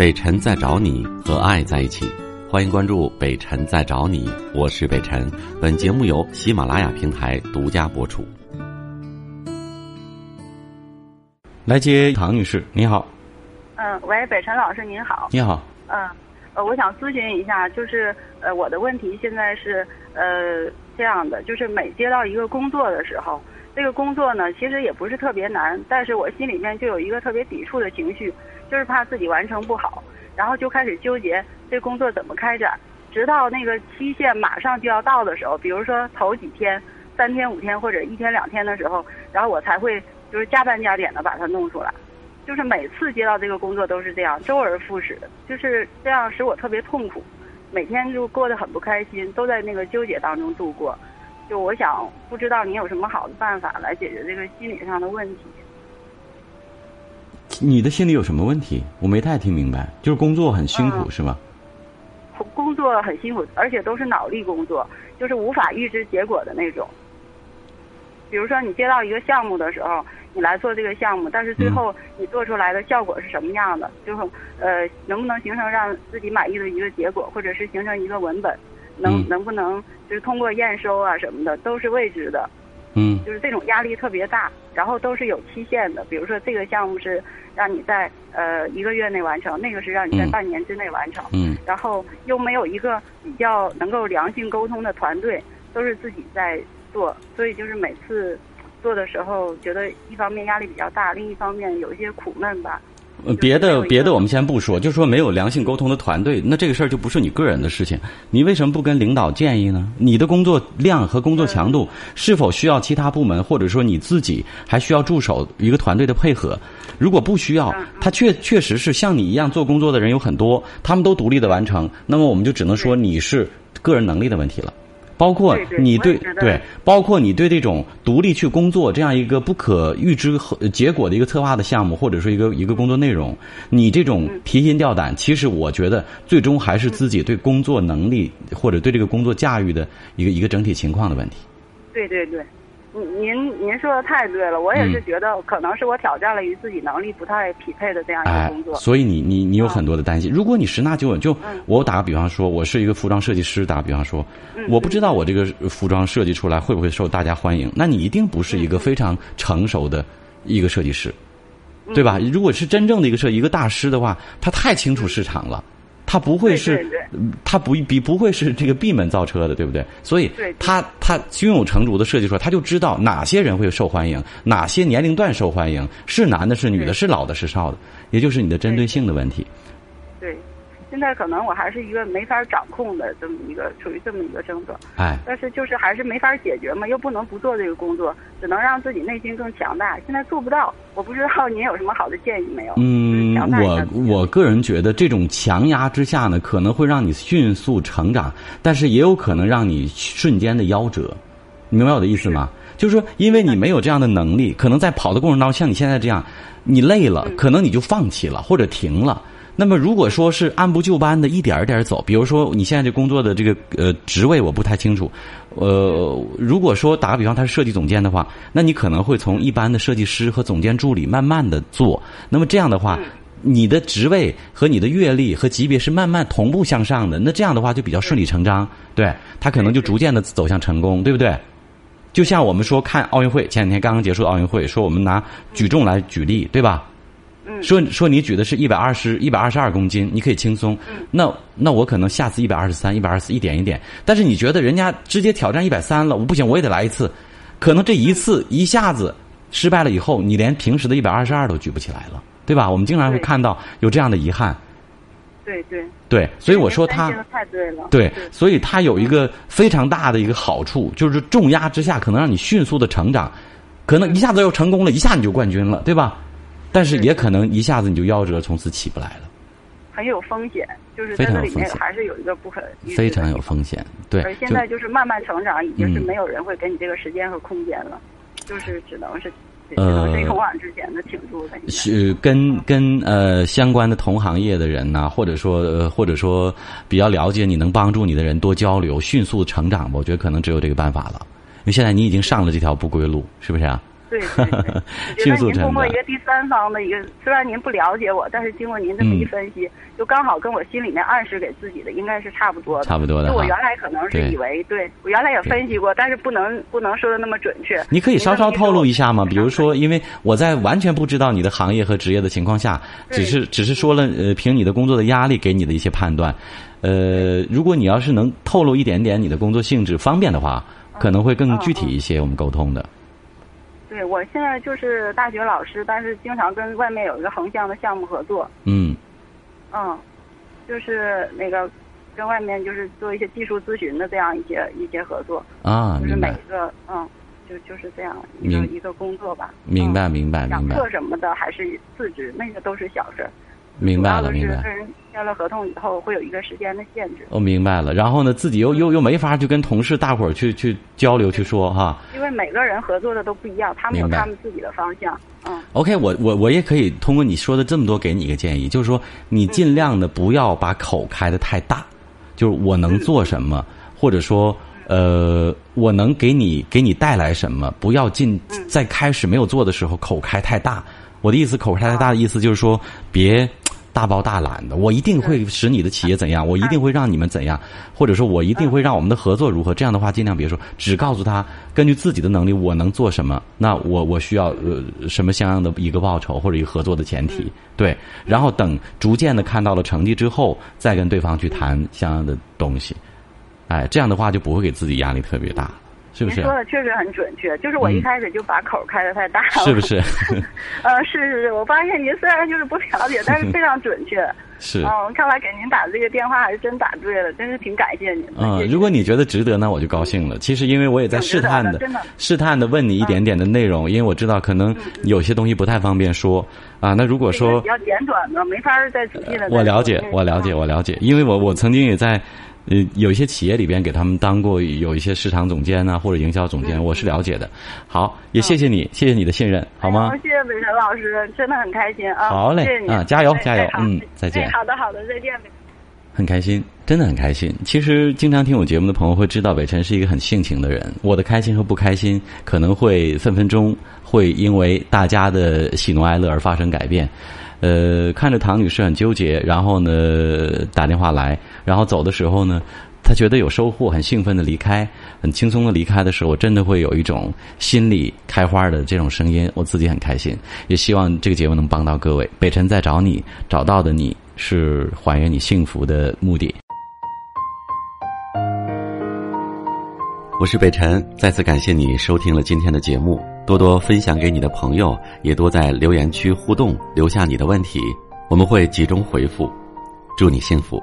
北辰在找你和爱在一起，欢迎关注北辰在找你，我是北辰。本节目由喜马拉雅平台独家播出。来接唐女士，你好。嗯，喂，北辰老师您好。你好。嗯，呃，我想咨询一下，就是呃，我的问题现在是呃这样的，就是每接到一个工作的时候，这个工作呢其实也不是特别难，但是我心里面就有一个特别抵触的情绪。就是怕自己完成不好，然后就开始纠结这工作怎么开展，直到那个期限马上就要到的时候，比如说头几天、三天、五天或者一天两天的时候，然后我才会就是加班加点的把它弄出来。就是每次接到这个工作都是这样，周而复始，就是这样使我特别痛苦，每天就过得很不开心，都在那个纠结当中度过。就我想，不知道你有什么好的办法来解决这个心理上的问题。你的心里有什么问题？我没太听明白。就是工作很辛苦是吗？工作很辛苦，而且都是脑力工作，就是无法预知结果的那种。比如说，你接到一个项目的时候，你来做这个项目，但是最后你做出来的效果是什么样的？就是呃，能不能形成让自己满意的一个结果，或者是形成一个文本，能能不能就是通过验收啊什么的，都是未知的。嗯，就是这种压力特别大，然后都是有期限的。比如说，这个项目是让你在呃一个月内完成，那个是让你在半年之内完成。嗯，然后又没有一个比较能够良性沟通的团队，都是自己在做，所以就是每次做的时候，觉得一方面压力比较大，另一方面有一些苦闷吧。别的别的我们先不说，就说没有良性沟通的团队，那这个事儿就不是你个人的事情。你为什么不跟领导建议呢？你的工作量和工作强度是否需要其他部门，或者说你自己还需要助手一个团队的配合？如果不需要，他确确实是像你一样做工作的人有很多，他们都独立的完成，那么我们就只能说你是个人能力的问题了。包括你对对，包括你对这种独立去工作这样一个不可预知和结果的一个策划的项目，或者说一个一个工作内容，你这种提心吊胆，其实我觉得最终还是自己对工作能力或者对这个工作驾驭的一个一个整体情况的问题。对对对。您您说的太对了，我也是觉得可能是我挑战了与自己能力不太匹配的这样一个工作。所以你你你有很多的担心。如果你十拿九稳，就我打个比方说，我是一个服装设计师，打个比方说，我不知道我这个服装设计出来会不会受大家欢迎，那你一定不是一个非常成熟的一个设计师，对吧？如果是真正的一个设一个大师的话，他太清楚市场了。他不会是，他不比不会是这个闭门造车的，对不对？所以，他他胸有成竹的设计出来，他就知道哪些人会受欢迎，哪些年龄段受欢迎，是男的，是女的，是老的，是少的，也就是你的针对性的问题。对。现在可能我还是一个没法掌控的这么一个，处于这么一个症状。哎，但是就是还是没法解决嘛，又不能不做这个工作，只能让自己内心更强大。现在做不到，我不知道您有什么好的建议没有？嗯，我我个人觉得这种强压之下呢，可能会让你迅速成长，但是也有可能让你瞬间的夭折。你明白我的意思吗？就是说，因为你没有这样的能力，可能在跑的过程当中，像你现在这样，你累了，可能你就放弃了或者停了。那么，如果说是按部就班的一点一点走，比如说你现在这工作的这个呃职位我不太清楚，呃，如果说打个比方他是设计总监的话，那你可能会从一般的设计师和总监助理慢慢的做。那么这样的话，你的职位和你的阅历和级别是慢慢同步向上的。那这样的话就比较顺理成章，对他可能就逐渐的走向成功，对不对？就像我们说看奥运会，前两天刚刚结束的奥运会，说我们拿举重来举例，对吧？说说你举的是一百二十一百二十二公斤，你可以轻松。那那我可能下次一百二十三、一百二十四，一点一点。但是你觉得人家直接挑战一百三了，我不行，我也得来一次。可能这一次一下子失败了以后，你连平时的一百二十二都举不起来了，对吧？我们经常会看到有这样的遗憾。对对对，所以我说他太对了。对，所以他有一个非常大的一个好处，就是重压之下可能让你迅速的成长，可能一下子又成功了，一下你就冠军了，对吧？但是也可能一下子你就夭折，从此起不来了。很有风险，就是在这里面还是有一个不可非常有风险，对。而现在就是慢慢成长，已经是没有人会给你这个时间和空间了，就是只能是呃勇往直前的挺住的。是跟跟呃相关的同行业的人呐，或者说或者说比较了解你能帮助你的人多交流，迅速成长吧。我觉得可能只有这个办法了，因为现在你已经上了这条不归路，是不是啊？对对对，我觉 迅得您速成长通过一。个第三方的一个，虽然您不了解我，但是经过您这么一嗯分析，就刚好跟我心里面暗示给自己的应该是差不多的。差不多的我原来可能是以为，对我原来也分析过，但是不能不能说的那么准确。你可以稍稍透露一下吗？比如说，因为我在完全不知道你的行业和职业的情况下，只是只是说了，呃，凭你的工作的压力给你的一些判断，呃，如果你要是能透露一点点你的工作性质，方便的话，可能会更具体一些，我们沟通的。对我现在就是大学老师，但是经常跟外面有一个横向的项目合作，嗯嗯，就是那个跟外面就是做一些技术咨询的这样一些一些合作，啊，就是每一，个嗯，就就是这样一个一个工作吧。明白，嗯明白，讲明白，课什么的还是自职，那个都是小事儿。明白了，明白。的是跟人签了合同以后会有一个时间的限制，我明白了，然后呢，自己又又又没法去跟同事大伙儿去去交流去说哈。每个人合作的都不一样，他们有他们自己的方向。嗯，OK，我我我也可以通过你说的这么多，给你一个建议，就是说你尽量的不要把口开的太大，就是我能做什么，或者说呃，我能给你给你带来什么，不要进在开始没有做的时候口开太大。我的意思，口开太大的意思就是说别。大包大揽的，我一定会使你的企业怎样，我一定会让你们怎样，或者说我一定会让我们的合作如何。这样的话，尽量别说，只告诉他根据自己的能力，我能做什么，那我我需要呃什么相应的一个报酬或者一个合作的前提，对。然后等逐渐的看到了成绩之后，再跟对方去谈相应的东西，哎，这样的话就不会给自己压力特别大，是不是？您说的确实很准确，就是我一嗯开始就把口开的太大了。是不？是？呃，是是是，我发现您虽然就是不了解，但是非常准确。是。嗯，看来给您打这个电话还是真打对了，真是挺感谢您的。嗯如果你觉得值得，那我就高兴了。其实，因为我也在试探的的真的、试探的问你一点点的内容，因为我知道可能有些东西不太方便说啊。那如果说比较简短的，没法儿再仔细的。我了解，我了解，我了解，因为我我曾经也在呃有一些企业里边给他们当过有一些市场总监啊或者营销总监，我是了解的。好，也谢谢你，谢谢你的信任，好吗哎？谢谢北辰老师，真的很开心啊！好嘞谢谢你啊加油哎加油嗯再见哎好的好的，再见。很开心，真的很开心。其实经常听我节目的朋友会知道，北辰是一个很性情的人。我的开心和不开心可能会分分钟会因为大家的喜怒哀乐而发生改变。呃，看着唐女士很纠结，然后呢打电话来，然后走的时候呢，她觉得有收获，很兴奋的离开，很轻松的离开的时候，我真的会有一种心里开花的这种声音，我自己很开心。也希望这个节目能帮到各位。北辰在找你，找到的你是还原你幸福的目的。我是北辰，再次感谢你收听了今天的节目，多多分享给你的朋友，也多在留言区互动，留下你的问题，我们会集中回复。祝你幸福。